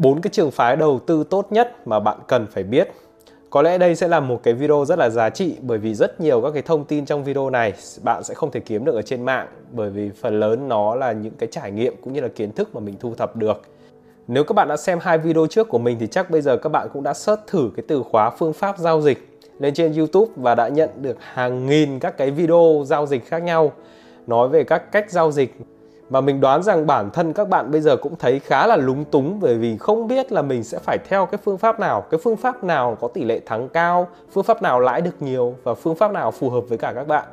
bốn cái trường phái đầu tư tốt nhất mà bạn cần phải biết. Có lẽ đây sẽ là một cái video rất là giá trị bởi vì rất nhiều các cái thông tin trong video này bạn sẽ không thể kiếm được ở trên mạng bởi vì phần lớn nó là những cái trải nghiệm cũng như là kiến thức mà mình thu thập được. Nếu các bạn đã xem hai video trước của mình thì chắc bây giờ các bạn cũng đã search thử cái từ khóa phương pháp giao dịch lên trên YouTube và đã nhận được hàng nghìn các cái video giao dịch khác nhau, nói về các cách giao dịch và mình đoán rằng bản thân các bạn bây giờ cũng thấy khá là lúng túng bởi vì không biết là mình sẽ phải theo cái phương pháp nào, cái phương pháp nào có tỷ lệ thắng cao, phương pháp nào lãi được nhiều và phương pháp nào phù hợp với cả các bạn.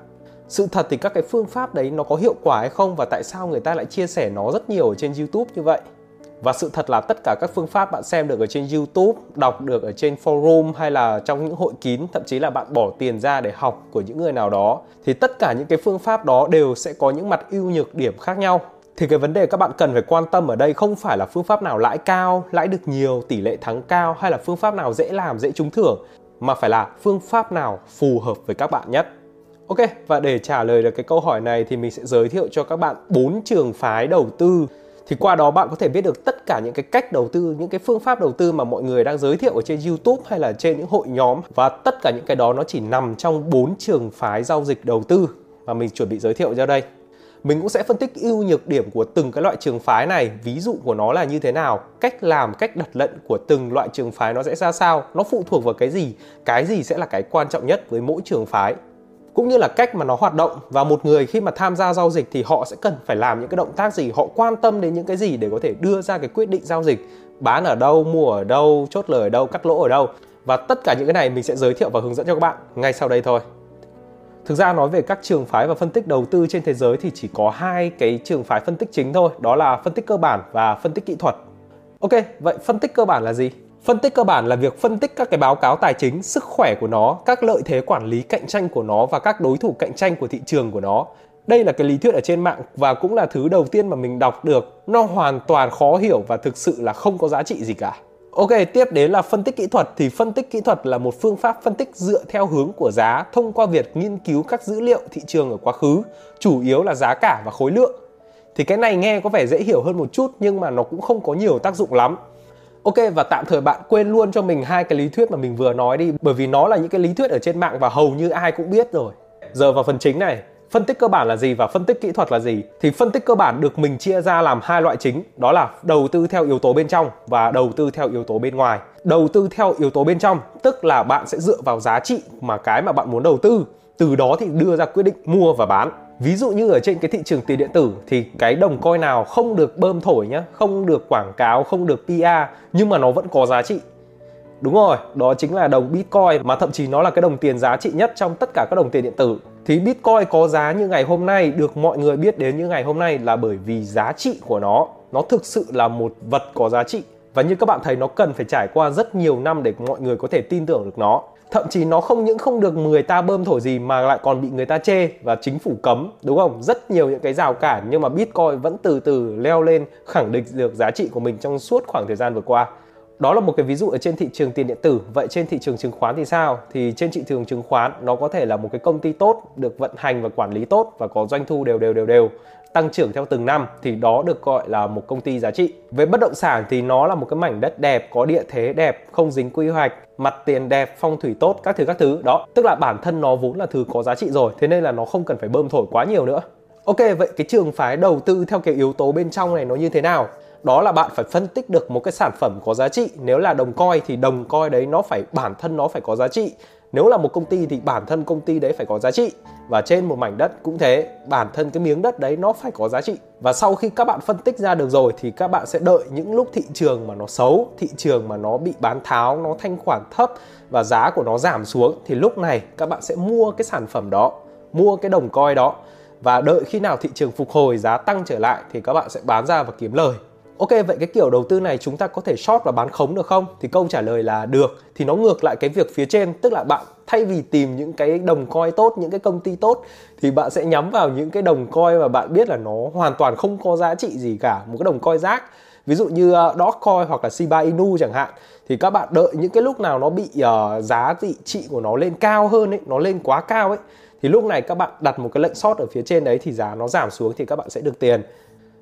Sự thật thì các cái phương pháp đấy nó có hiệu quả hay không và tại sao người ta lại chia sẻ nó rất nhiều ở trên youtube như vậy? Và sự thật là tất cả các phương pháp bạn xem được ở trên YouTube, đọc được ở trên forum hay là trong những hội kín, thậm chí là bạn bỏ tiền ra để học của những người nào đó thì tất cả những cái phương pháp đó đều sẽ có những mặt ưu nhược điểm khác nhau. Thì cái vấn đề các bạn cần phải quan tâm ở đây không phải là phương pháp nào lãi cao, lãi được nhiều, tỷ lệ thắng cao hay là phương pháp nào dễ làm, dễ trúng thưởng mà phải là phương pháp nào phù hợp với các bạn nhất. Ok, và để trả lời được cái câu hỏi này thì mình sẽ giới thiệu cho các bạn bốn trường phái đầu tư thì qua đó bạn có thể biết được tất cả những cái cách đầu tư, những cái phương pháp đầu tư mà mọi người đang giới thiệu ở trên YouTube hay là trên những hội nhóm. Và tất cả những cái đó nó chỉ nằm trong bốn trường phái giao dịch đầu tư mà mình chuẩn bị giới thiệu ra đây. Mình cũng sẽ phân tích ưu nhược điểm của từng cái loại trường phái này, ví dụ của nó là như thế nào, cách làm, cách đặt lệnh của từng loại trường phái nó sẽ ra sao, nó phụ thuộc vào cái gì cái gì sẽ là cái quan trọng nhất với mỗi trường phái cũng như là cách mà nó hoạt động. Và một người khi mà tham gia giao dịch thì họ sẽ cần phải làm những cái động tác gì? Họ quan tâm đến những cái gì để có thể đưa ra cái quyết định giao dịch? Bán ở đâu mua ở đâu chốt lời ở đâu cắt lỗ ở đâu? Và tất cả những cái này mình sẽ giới thiệu và hướng dẫn cho các bạn ngay sau đây thôi. Thực ra nói về các trường phái và phân tích đầu tư trên thế giới thì chỉ có hai cái trường phái phân tích chính thôi, đó là phân tích cơ bản và phân tích kỹ thuật. Ok, vậy phân tích cơ bản là gì? Phân tích cơ bản là việc phân tích các cái báo cáo tài chính, sức khỏe của nó, các lợi thế quản lý cạnh tranh của nó và các đối thủ cạnh tranh của thị trường của nó. Đây là cái lý thuyết ở trên mạng và cũng là thứ đầu tiên mà mình đọc được. Nó hoàn toàn khó hiểu và thực sự là không có giá trị gì cả. Ok, tiếp đến là phân tích kỹ thuật thì phân tích kỹ thuật là một phương pháp phân tích dựa theo hướng của giá thông qua việc nghiên cứu các dữ liệu thị trường ở quá khứ, chủ yếu là giá cả và khối lượng. Thì cái này nghe có vẻ dễ hiểu hơn một chút nhưng mà nó cũng không có nhiều tác dụng lắm. Ok và tạm thời bạn quên luôn cho mình hai cái lý thuyết mà mình vừa nói đi bởi vì nó là những cái lý thuyết ở trên mạng và hầu như ai cũng biết rồi. Giờ vào phần chính này, phân tích cơ bản là gì và phân tích kỹ thuật là gì? Thì phân tích cơ bản được mình chia ra làm hai loại chính đó là đầu tư theo yếu tố bên trong và đầu tư theo yếu tố bên ngoài. Đầu tư theo yếu tố bên trong tức là bạn sẽ dựa vào giá trị mà cái mà bạn muốn đầu tư từ đó thì đưa ra quyết định mua và bán ví dụ như ở trên cái thị trường tiền điện tử thì cái đồng coin nào không được bơm thổi nhá, không được quảng cáo, không được PR nhưng mà nó vẫn có giá trị. Đúng rồi, đó chính là đồng bitcoin, mà thậm chí nó là cái đồng tiền giá trị nhất trong tất cả các đồng tiền điện tử. Thì bitcoin có giá như ngày hôm nay, được mọi người biết đến như ngày hôm nay là bởi vì giá trị của nó. Nó thực sự là một vật có giá trị. Và như các bạn thấy, nó cần phải trải qua rất nhiều năm để mọi người có thể tin tưởng được nó thậm chí nó không những không được người ta bơm thổi gì mà lại còn bị người ta chê và chính phủ cấm, đúng không? Rất nhiều những cái rào cản, nhưng mà bitcoin vẫn từ từ leo lên, khẳng định được giá trị của mình trong suốt khoảng thời gian vừa qua. Đó là một cái ví dụ ở trên thị trường tiền điện tử. Vậy trên thị trường chứng khoán thì sao? Thì trên thị trường chứng khoán, nó có thể là một cái công ty tốt, được vận hành và quản lý tốt và có doanh thu đều đều đều đều tăng trưởng theo từng năm thì đó được gọi là một công ty giá trị. Về bất động sản thì nó là một cái mảnh đất đẹp, có địa thế đẹp, không dính quy hoạch, mặt tiền đẹp, phong thủy tốt, các thứ các thứ. Đó, tức là bản thân nó vốn là thứ có giá trị rồi, thế nên là nó không cần phải bơm thổi quá nhiều nữa. Ok, vậy cái trường phái đầu tư theo cái yếu tố bên trong này nó như thế nào? đó là bạn phải phân tích được một cái sản phẩm có giá trị nếu là đồng coi thì đồng coi đấy nó phải bản thân nó phải có giá trị nếu là một công ty thì bản thân công ty đấy phải có giá trị. Và trên một mảnh đất cũng thế, bản thân cái miếng đất đấy nó phải có giá trị. Và sau khi các bạn phân tích ra được rồi thì các bạn sẽ đợi những lúc thị trường mà nó xấu, thị trường mà nó bị bán tháo, nó thanh khoản thấp và giá của nó giảm xuống thì lúc này các bạn sẽ mua cái sản phẩm đó, mua cái đồng coi đó. Và đợi khi nào thị trường phục hồi, giá tăng trở lại thì các bạn sẽ bán ra và kiếm lời. Ok vậy cái kiểu đầu tư này chúng ta có thể short và bán khống được không? Thì câu trả lời là được. Thì nó ngược lại cái việc phía trên tức là bạn thay vì tìm những cái đồng coin tốt, những cái công ty tốt thì bạn sẽ nhắm vào những cái đồng coin mà bạn biết là nó hoàn toàn không có giá trị gì cả, một cái đồng coin rác. Ví dụ như ờ, Dogecoin hoặc là Shiba Inu chẳng hạn thì các bạn đợi những cái lúc nào nó bị uh, giá trị trị của nó lên cao hơn ấy, nó lên quá cao ấy thì lúc này các bạn đặt một cái lệnh short ở phía trên đấy thì giá nó giảm xuống thì các bạn sẽ được tiền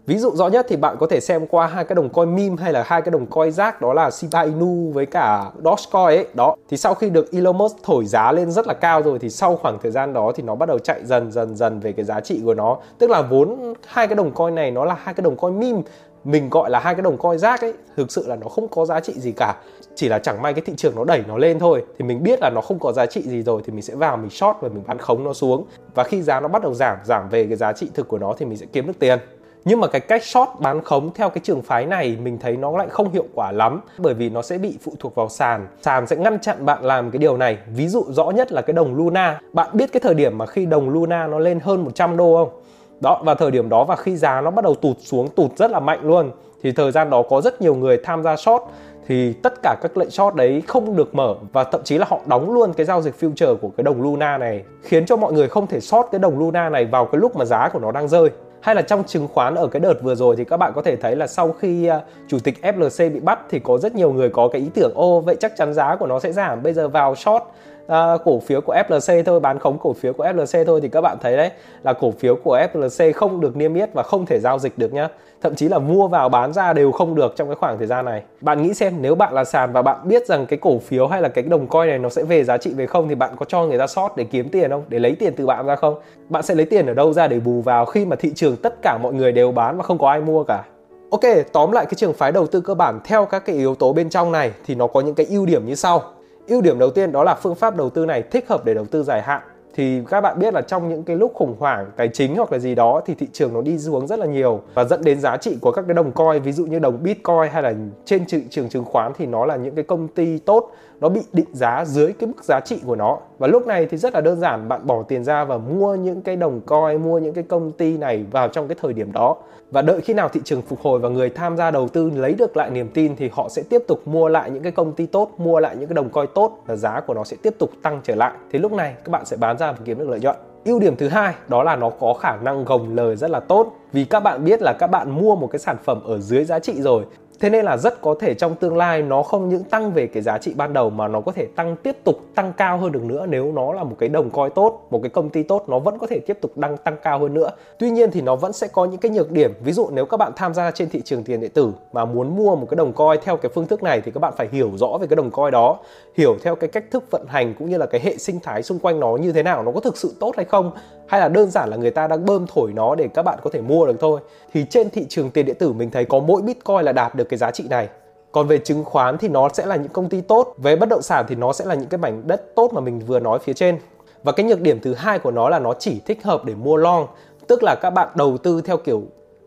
Ví dụ rõ nhất thì bạn có thể xem qua hai cái đồng coin meme hay là hai cái đồng coin rác đó là Shiba Inu với cả Dogecoin ấy. Đó, thì sau khi được Elon Musk thổi giá lên rất là cao rồi thì sau khoảng thời gian đó thì nó bắt đầu chạy dần dần dần về cái giá trị của nó. Tức là vốn hai cái đồng coin này nó là hai cái đồng coin meme mình gọi là hai cái đồng coin rác ấy thực sự là nó không có giá trị gì cả chỉ là chẳng may cái thị trường nó đẩy nó lên thôi thì mình biết là nó không có giá trị gì rồi thì mình sẽ vào mình short và mình bán khống nó xuống và khi giá nó bắt đầu giảm giảm về cái giá trị thực của nó thì mình sẽ kiếm được tiền nhưng mà cái cách short bán khống theo cái trường phái này mình thấy nó lại không hiệu quả lắm, bởi vì nó sẽ bị phụ thuộc vào sàn. Sàn sẽ ngăn chặn bạn làm cái điều này. Ví dụ rõ nhất là cái đồng Luna. Bạn biết cái thời điểm mà khi đồng Luna nó lên hơn 100 đô không? Đó, và thời điểm đó và khi giá nó bắt đầu tụt xuống, tụt rất là mạnh luôn. Thì thời gian đó có rất nhiều người tham gia short. Thì tất cả các lệnh short đấy không được mở và thậm chí là họ đóng luôn cái giao dịch future của cái đồng Luna này, khiến cho mọi người không thể short cái đồng Luna này vào cái lúc mà giá của nó đang rơi hay là trong chứng khoán ở cái đợt vừa rồi thì các bạn có thể thấy là sau khi à, chủ tịch FLC bị bắt thì có rất nhiều người có cái ý tưởng, ô, vậy chắc chắn giá của nó sẽ giảm, bây giờ vào short uh, cổ phiếu của FLC thôi bán khống cổ phiếu của FLC thôi thì các bạn thấy đấy là cổ phiếu của FLC không được niêm yết và không thể giao dịch được nhá. Thậm chí là mua vào bán ra đều không được trong cái khoảng thời gian này. Bạn nghĩ xem nếu bạn là sàn và bạn biết rằng cái cổ phiếu hay là cái đồng coin này nó sẽ về giá trị về không thì bạn có cho người ta sót để kiếm tiền không? Để lấy tiền từ bạn ra không? Bạn sẽ lấy tiền ở đâu ra để bù vào khi mà thị trường tất cả mọi người đều bán và không có ai mua cả? Ok, tóm lại cái trường phái đầu tư cơ bản theo các cái yếu tố bên trong này thì nó có những cái ưu điểm như sau ưu điểm đầu tiên đó là phương pháp đầu tư này thích hợp để đầu tư dài hạn. Thì các bạn biết là trong những cái lúc khủng hoảng tài chính hoặc là gì đó thì thị trường nó đi xuống rất là nhiều và dẫn đến giá trị của các cái đồng coin, ví dụ như đồng bitcoin hay là trên thị trường chứng khoán thì nó là những cái công ty tốt nó bị định giá dưới cái mức giá trị của nó. Và lúc này thì rất là đơn giản, bạn bỏ tiền ra và mua những cái đồng coin, mua những cái công ty này vào trong cái thời điểm đó. Và đợi khi nào thị trường phục hồi và người tham gia đầu tư lấy được lại niềm tin thì họ sẽ tiếp tục mua lại những cái công ty tốt, mua lại những cái đồng coin tốt và giá của nó sẽ tiếp tục tăng trở lại. Thì lúc này các bạn sẽ bán ra và kiếm được lợi nhuận. Ưu điểm thứ hai, đó là nó có khả năng gồng lời rất là tốt. Vì các bạn biết là các bạn mua một cái sản phẩm ở dưới giá trị rồi Thế nên là rất có thể trong tương lai nó không những tăng về cái giá trị ban đầu mà nó có thể tăng tiếp tục tăng cao hơn được nữa nếu nó là một cái đồng coi tốt, một cái công ty tốt nó vẫn có thể tiếp tục đăng tăng cao hơn nữa. Tuy nhiên thì nó vẫn sẽ có những cái nhược điểm. Ví dụ nếu các bạn tham gia trên thị trường tiền điện tử mà muốn mua một cái đồng coi theo cái phương thức này thì các bạn phải hiểu rõ về cái đồng coi đó, hiểu theo cái cách thức vận hành cũng như là cái hệ sinh thái xung quanh nó như thế nào, nó có thực sự tốt hay không hay là đơn giản là người ta đang bơm thổi nó để các bạn có thể mua được thôi. Thì trên thị trường tiền điện tử mình thấy có mỗi Bitcoin là đạt được cái giá trị này. Còn về chứng khoán thì nó sẽ là những công ty tốt, về bất động sản thì nó sẽ là những cái mảnh đất tốt mà mình vừa nói phía trên. Và cái nhược điểm thứ hai của nó là nó chỉ thích hợp để mua long, tức là các bạn đầu tư theo kiểu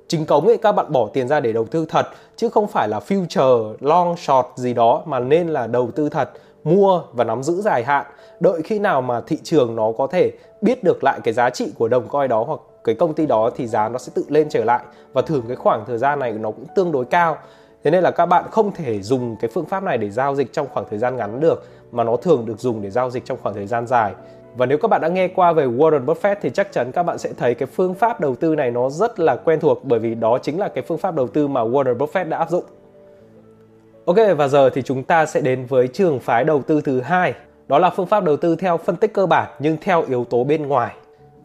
chính cống ấy, các bạn bỏ tiền ra để đầu tư thật, chứ không phải là future, long, short gì đó mà nên là đầu tư thật mua và nắm giữ dài hạn đợi khi nào mà thị trường nó có thể biết được lại cái giá trị của đồng coin đó hoặc cái công ty đó thì giá nó sẽ tự lên trở lại và thường cái khoảng thời gian này nó cũng tương đối cao Thế nên là các bạn không thể dùng cái phương pháp này để giao dịch trong khoảng thời gian ngắn được, mà nó thường được dùng để giao dịch trong khoảng thời gian dài. Và nếu các bạn đã nghe qua về Warren Buffett thì chắc chắn các bạn sẽ thấy cái phương pháp đầu tư này nó rất là quen thuộc, bởi vì đó chính là cái phương pháp đầu tư mà Warren Buffett đã áp dụng. Ok và giờ thì chúng ta sẽ đến với trường phái đầu tư thứ hai. Đó là phương pháp đầu tư theo phân tích cơ bản nhưng theo yếu tố bên ngoài.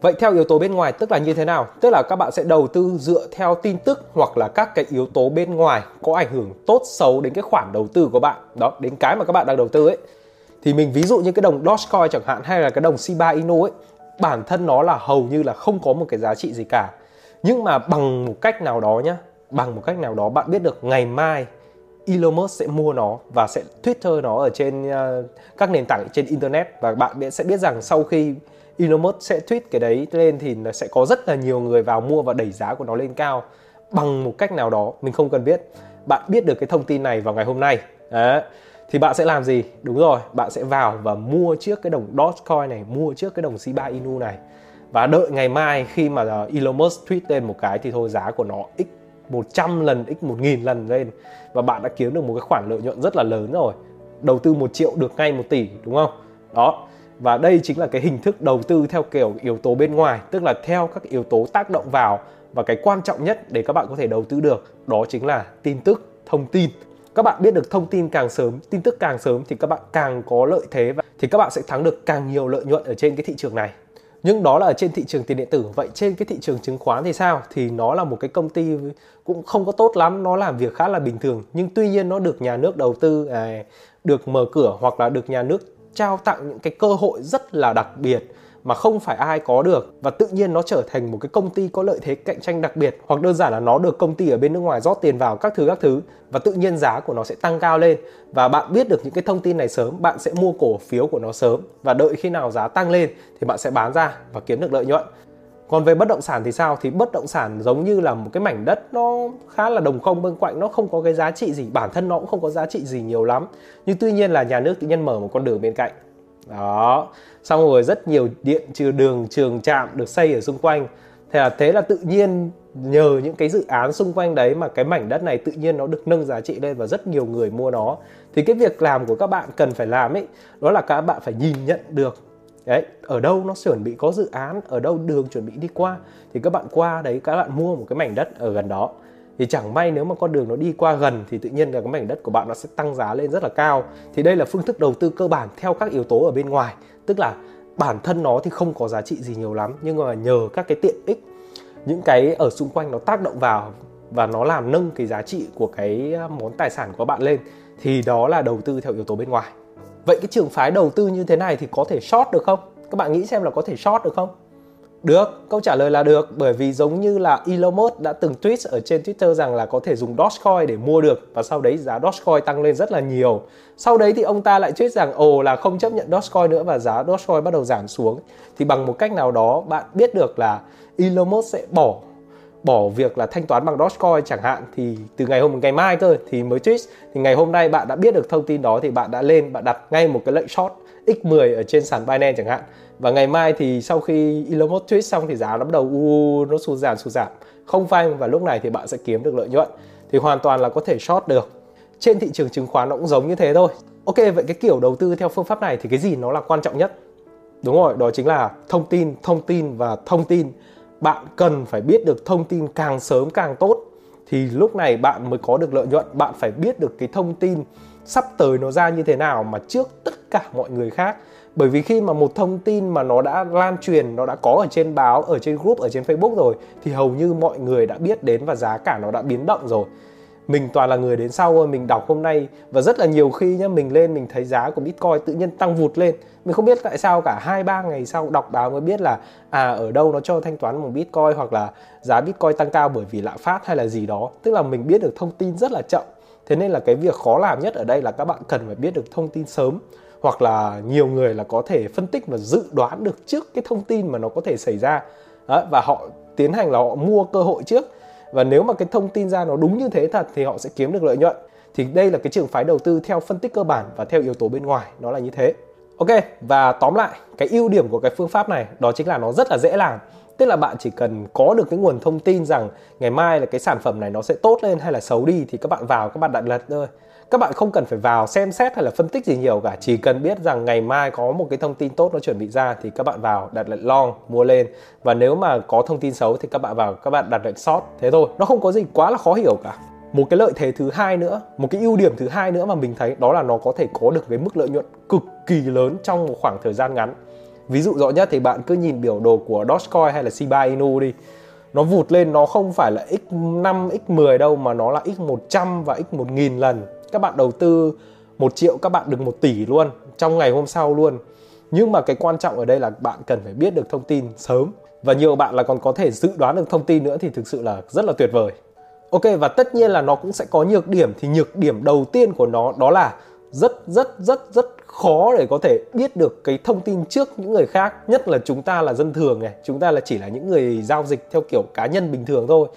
Vậy theo yếu tố bên ngoài tức là như thế nào? Tức là các bạn sẽ đầu tư dựa theo tin tức hoặc là các cái yếu tố bên ngoài có ảnh hưởng tốt xấu đến cái khoản đầu tư của bạn. Đó, đến cái mà các bạn đang đầu tư ấy. Thì mình ví dụ như cái đồng Dogecoin chẳng hạn hay là cái đồng Shiba Inu ấy, bản thân nó là hầu như là không có một cái giá trị gì cả. Nhưng mà bằng một cách nào đó nhá, bằng một cách nào đó bạn biết được ngày mai Elon Musk sẽ mua nó và sẽ Twitter nó ở trên uh, các nền tảng trên internet. Và bạn sẽ biết rằng sau khi Elon Musk sẽ tweet cái đấy lên thì sẽ có rất là nhiều người vào mua và đẩy giá của nó lên cao bằng một cách nào đó. Mình không cần biết. Bạn biết được cái thông tin này vào ngày hôm nay. Đấy. Thì bạn sẽ làm gì? Đúng rồi bạn sẽ vào và mua trước cái đồng Dogecoin này mua trước cái đồng Shiba Inu này. Và đợi ngày mai khi mà à, Elon Musk tweet lên một cái thì thôi giá của nó x 100 lần x 1000 lần lên và bạn đã kiếm được một cái khoản lợi nhuận rất là lớn rồi. Đầu tư một triệu được ngay một tỷ, đúng không? Đó. Và đây chính là cái hình thức đầu tư theo kiểu yếu tố bên ngoài, tức là theo các yếu tố tác động vào. Và cái quan trọng nhất để các bạn có thể đầu tư được đó chính là tin tức, thông tin. Các bạn biết được thông tin càng sớm, tin tức càng sớm thì các bạn càng có lợi thế và thì các bạn sẽ thắng được càng nhiều lợi nhuận ở trên cái thị trường này. Nhưng đó là ở trên thị trường tiền điện tử. Vậy trên cái thị trường chứng khoán thì sao? Thì nó là một cái công ty cũng không có tốt lắm, nó làm việc khá là bình thường. Nhưng tuy nhiên nó được nhà nước đầu tư à, được mở cửa hoặc là được nhà nước trao tặng những cái cơ hội rất là đặc biệt mà không phải ai có được. Và tự nhiên nó trở thành một cái công ty có lợi thế cạnh tranh đặc biệt, hoặc đơn giản là nó được công ty ở bên nước ngoài rót tiền vào các thứ các thứ. Và tự nhiên giá của nó sẽ tăng cao lên. Và bạn biết được những cái thông tin này sớm, bạn sẽ mua cổ phiếu của nó sớm. Và đợi khi nào giá tăng lên thì bạn sẽ bán ra và kiếm được lợi nhuận còn về bất động sản thì sao? Thì bất động sản giống như là một cái mảnh đất nó khá là đồng không, bên quạnh nó không có cái giá trị gì, bản thân nó cũng không có giá trị gì nhiều lắm. Nhưng tuy nhiên là nhà nước tự nhiên mở một con đường bên cạnh. Đó. Xong rồi rất nhiều điện trừ đường, trường trạm được xây ở xung quanh. Thế là thế là tự nhiên nhờ những cái dự án xung quanh đấy mà cái mảnh đất này tự nhiên nó được nâng giá trị lên và rất nhiều người mua nó. Thì cái việc làm của các bạn cần phải làm ấy, đó là các bạn phải nhìn nhận được đấy, ở đâu nó chuẩn bị có dự án, ở đâu đường chuẩn bị đi qua, thì các bạn qua đấy, các bạn mua một cái mảnh đất ở gần đó. Thì chẳng may nếu mà con đường nó đi qua gần thì tự nhiên là cái mảnh đất của bạn nó sẽ tăng giá lên rất là cao. Thì đây là phương thức đầu tư cơ bản theo các yếu tố ở bên ngoài. Tức là bản thân nó thì không có giá trị gì nhiều lắm, nhưng mà nhờ các cái tiện ích, những cái ở xung quanh nó tác động vào và nó làm nâng cái giá trị của cái à, món tài sản của bạn lên, thì đó là đầu tư theo yếu tố bên ngoài vậy cái trường phái đầu tư như thế này thì có thể short được không các bạn nghĩ xem là có thể short được không được, câu trả lời là được bởi vì giống như là Elon Musk đã từng tweet ở trên Twitter rằng là có thể dùng Dogecoin để mua được và sau đấy giá Dogecoin tăng lên rất là nhiều. Sau đấy thì ông ta lại tweet rằng ồ là không chấp nhận Dogecoin nữa và giá Dogecoin bắt đầu giảm xuống. Thì bằng một cách nào đó bạn biết được là Elon Musk sẽ bỏ bỏ việc là thanh toán bằng Dogecoin chẳng hạn, thì từ ngày hôm, ngày mai cơ, thì mới tweet thì ngày hôm nay bạn đã biết được thông tin đó thì bạn đã lên, bạn đặt ngay một cái lệnh short x10 ở trên sàn Binance chẳng hạn. Và ngày mai thì sau khi Elon Musk tweet xong thì giá nó bắt đầu u, nó sụt giảm sụt giảm. Không phanh và lúc này thì bạn sẽ kiếm được lợi nhuận. Thì hoàn toàn là có thể short được. Trên thị trường chứng khoán nó cũng giống như thế thôi. Ok, vậy cái kiểu đầu tư theo phương pháp này thì cái gì nó là quan trọng nhất? Đúng rồi, đó chính là thông tin thông tin và thông tin bạn cần phải biết được thông tin càng sớm càng tốt, thì lúc này bạn mới có được lợi nhuận. Bạn phải biết được cái thông tin sắp tới nó ra như thế nào mà trước tất cả mọi người khác. Bởi vì khi mà một thông tin mà nó đã lan truyền, nó đã có ở trên báo, ở trên group, ở trên facebook rồi, thì hầu như mọi người đã biết đến và giá cả nó đã biến động rồi mình toàn là người đến sau thôi mình đọc hôm nay. Và rất là nhiều khi nhá mình lên mình thấy giá của bitcoin tự nhiên tăng vụt lên. Mình không biết tại sao cả hai ba ngày sau đọc báo mới biết là à ở đâu nó cho thanh toán bằng bitcoin hoặc là giá bitcoin tăng cao bởi vì lạm phát hay là gì đó. Tức là mình biết được thông tin rất là chậm. Thế nên là cái việc khó làm nhất ở đây là các bạn cần phải biết được thông tin sớm. Hoặc là nhiều người là có thể phân tích và dự đoán được trước cái thông tin mà nó có thể xảy ra. Đó, và họ tiến hành là họ mua cơ hội trước và nếu mà cái thông tin ra nó đúng như thế thật thì họ sẽ kiếm được lợi nhuận. Thì đây là cái trường phái đầu tư theo phân tích cơ bản và theo yếu tố bên ngoài, nó là như thế. Ok, và tóm lại, cái ưu điểm của cái phương pháp này, đó chính là nó rất là dễ làm. Tức là bạn chỉ cần có được cái nguồn thông tin rằng ngày mai là cái sản phẩm này nó sẽ tốt lên hay là xấu đi thì các bạn vào, các bạn đặt lật thôi các bạn không cần phải vào xem xét hay là phân tích gì nhiều cả. Chỉ cần biết rằng ngày mai có một cái thông tin tốt nó chuẩn bị ra thì các bạn vào đặt lệnh long mua lên. Và nếu mà có thông tin xấu thì các bạn vào các bạn đặt lệnh short thế thôi nó không có gì quá là khó hiểu cả. Một cái lợi thế thứ hai nữa một cái ưu điểm thứ hai nữa mà mình thấy đó là nó có thể có được cái mức lợi nhuận cực kỳ lớn trong một khoảng thời gian ngắn. Ví dụ rõ nhất thì bạn cứ nhìn biểu đồ của Dogecoin hay là Shiba Inu đi. Nó vụt lên nó không phải là x5, x10 đâu mà nó là x100 và x1000 lần các bạn đầu tư một triệu, các bạn được một tỷ luôn, trong ngày hôm sau luôn. Nhưng mà cái quan trọng ở đây là bạn cần phải biết được thông tin sớm. Và nhiều bạn là còn có thể dự đoán được thông tin nữa thì thực sự là rất là tuyệt vời. Ok, và tất nhiên là nó cũng sẽ có nhược điểm. Thì nhược điểm đầu tiên của nó đó là rất rất rất rất khó để có thể biết được cái thông tin trước những người khác. Nhất là chúng ta là dân thường này, chúng ta là chỉ là những người giao dịch theo kiểu cá nhân bình thường thôi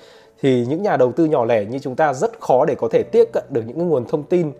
thì những nhà đầu tư nhỏ lẻ như chúng ta rất khó để có thể tiếp cận được những nguồn thông tin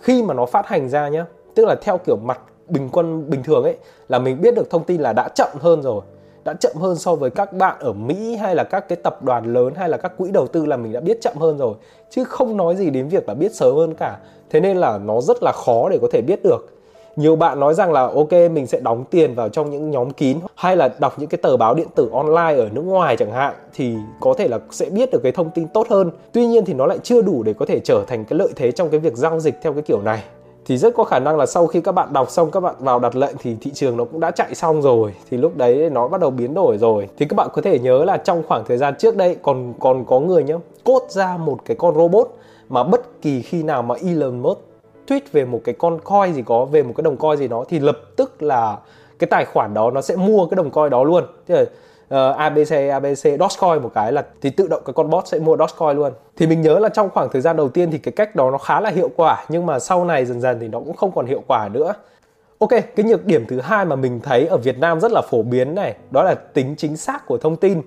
khi mà nó phát hành ra nhé tức là theo kiểu mặt bình quân, bình thường ấy, là mình biết được thông tin là đã chậm hơn rồi. Đã chậm hơn so với các bạn ở Mỹ hay là các cái tập đoàn lớn hay là các quỹ đầu tư là mình đã biết chậm hơn rồi. Chứ không nói gì đến việc là biết sớm hơn cả. Thế nên là nó rất là khó để có thể biết được nhiều bạn nói rằng là, ok, mình sẽ đóng tiền vào trong những nhóm kín hay là đọc những cái tờ báo điện tử online ở nước ngoài chẳng hạn thì có thể là sẽ biết được cái thông tin tốt hơn. Tuy nhiên thì nó lại chưa đủ để có thể trở thành cái lợi thế trong cái việc giao dịch theo cái kiểu này. Thì rất có khả năng là sau khi các bạn đọc xong, các bạn vào đặt lệnh thì thị trường nó cũng đã chạy xong rồi. Thì lúc đấy nó bắt đầu biến đổi rồi. Thì các bạn có thể nhớ là trong khoảng thời gian trước đây còn còn có người nhá cốt ra một cái con robot mà bất kỳ khi nào mà Elon Musk tweet về một cái con coin gì có về một cái đồng coin gì đó thì lập tức là cái tài khoản đó nó sẽ mua cái đồng coin đó luôn. Tức là uh, ờ, ABC ABC Dogecoin một cái là thì tự động cái con bot sẽ mua Dogecoin luôn. Thì mình nhớ là trong khoảng thời gian đầu tiên thì cái cách đó nó khá là hiệu quả nhưng mà sau này dần dần thì nó cũng không còn hiệu quả nữa. Ok, cái nhược điểm thứ hai mà mình thấy ở Việt Nam rất là phổ biến này, đó là tính chính xác của thông tin.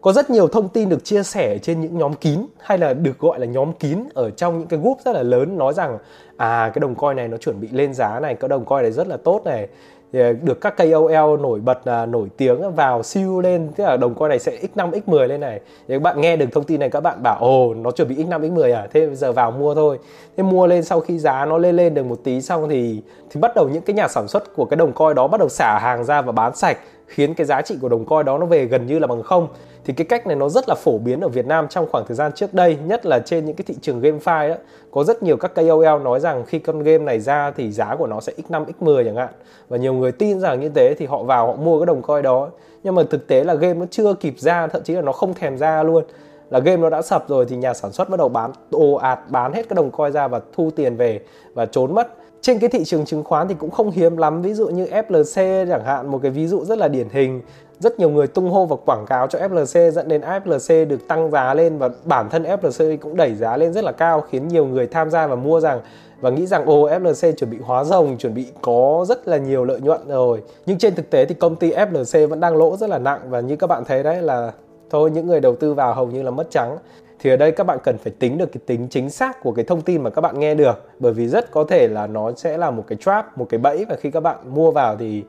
Có rất nhiều thông tin được chia sẻ trên những nhóm kín hay là được gọi là nhóm kín ở trong những cái group rất là lớn nói rằng à cái đồng coin này nó chuẩn bị lên giá này, cái đồng coin này rất là tốt này. À, được các KOL nổi bật là nổi tiếng vào siêu lên tức là đồng coin này sẽ x5 x10 lên này. Thì các bạn nghe được thông tin này các bạn bảo ồ nó chuẩn bị x5 x10 à? Thế giờ vào mua thôi. Thế mua lên sau khi giá nó lên lên được một tí xong thì thì bắt đầu những cái nhà sản xuất của cái đồng coin đó bắt đầu xả hàng ra và bán sạch khiến cái giá trị của đồng coin đó nó về gần như là bằng không. Thì cái cách này nó rất là phổ biến ở Việt Nam trong khoảng thời gian trước đây, nhất là trên những cái thị trường GameFi đó có rất nhiều các KOL nói rằng khi con game này ra thì giá của nó sẽ x5 x10 chẳng hạn. Và nhiều người tin rằng như thế thì họ vào họ mua cái đồng coin đó. Nhưng mà thực tế là game nó chưa kịp ra, thậm chí là nó không thèm ra luôn. Là game nó đã sập rồi thì nhà sản xuất bắt đầu bán, ồ ạt, bán hết cái đồng coin ra và thu tiền về và trốn mất trên cái thị trường chứng khoán thì cũng không hiếm lắm. Ví dụ như FLC chẳng hạn, một cái ví dụ rất là điển hình. Rất nhiều người tung hô và quảng cáo cho FLC dẫn đến FLC được tăng giá lên và bản thân FLC cũng đẩy giá lên rất là cao, khiến nhiều người tham gia và mua rằng và nghĩ rằng, ồ FLC chuẩn bị hóa rồng, chuẩn bị có rất là nhiều lợi nhuận rồi. Nhưng trên thực tế thì công ty FLC vẫn đang lỗ rất là nặng và như các bạn thấy đấy là thôi, những người đầu tư vào hầu như là mất trắng thì ở đây các bạn cần phải tính được cái tính chính xác của cái thông tin mà các bạn nghe được. Bởi vì rất có thể là nó sẽ là một cái trap, một cái bẫy. Và khi các bạn mua vào thì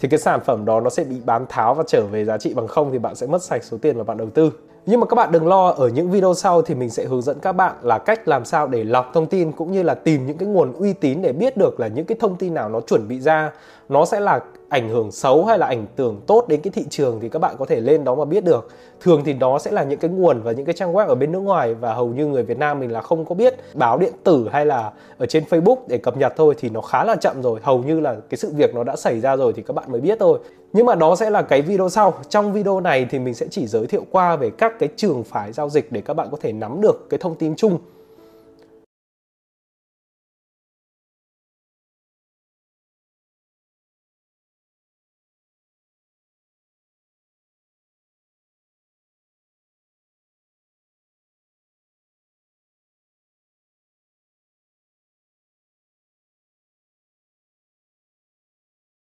thì cái sản phẩm đó nó sẽ bị bán tháo và trở về giá trị bằng không, thì bạn sẽ mất sạch số tiền mà bạn đầu tư. Nhưng mà các bạn đừng lo, ở những video sau thì mình sẽ hướng dẫn các bạn là cách làm sao để lọc thông tin, cũng như là tìm những cái nguồn uy tín để biết được là những cái thông tin nào nó chuẩn bị ra nó sẽ là ảnh hưởng xấu hay là ảnh hưởng tốt đến cái thị trường thì các bạn có thể lên đó mà biết được. Thường thì đó sẽ là những cái nguồn và những cái trang web ở bên nước ngoài và hầu như người Việt Nam mình là không có biết. Báo điện tử hay là ở trên Facebook để cập nhật thôi thì nó khá là chậm rồi. Hầu như là cái sự việc nó đã xảy ra rồi thì các bạn mới biết thôi. Nhưng mà đó sẽ là cái video sau. Trong video này thì mình sẽ chỉ giới thiệu qua về các cái trường phái giao dịch để các bạn có thể nắm được cái thông tin chung.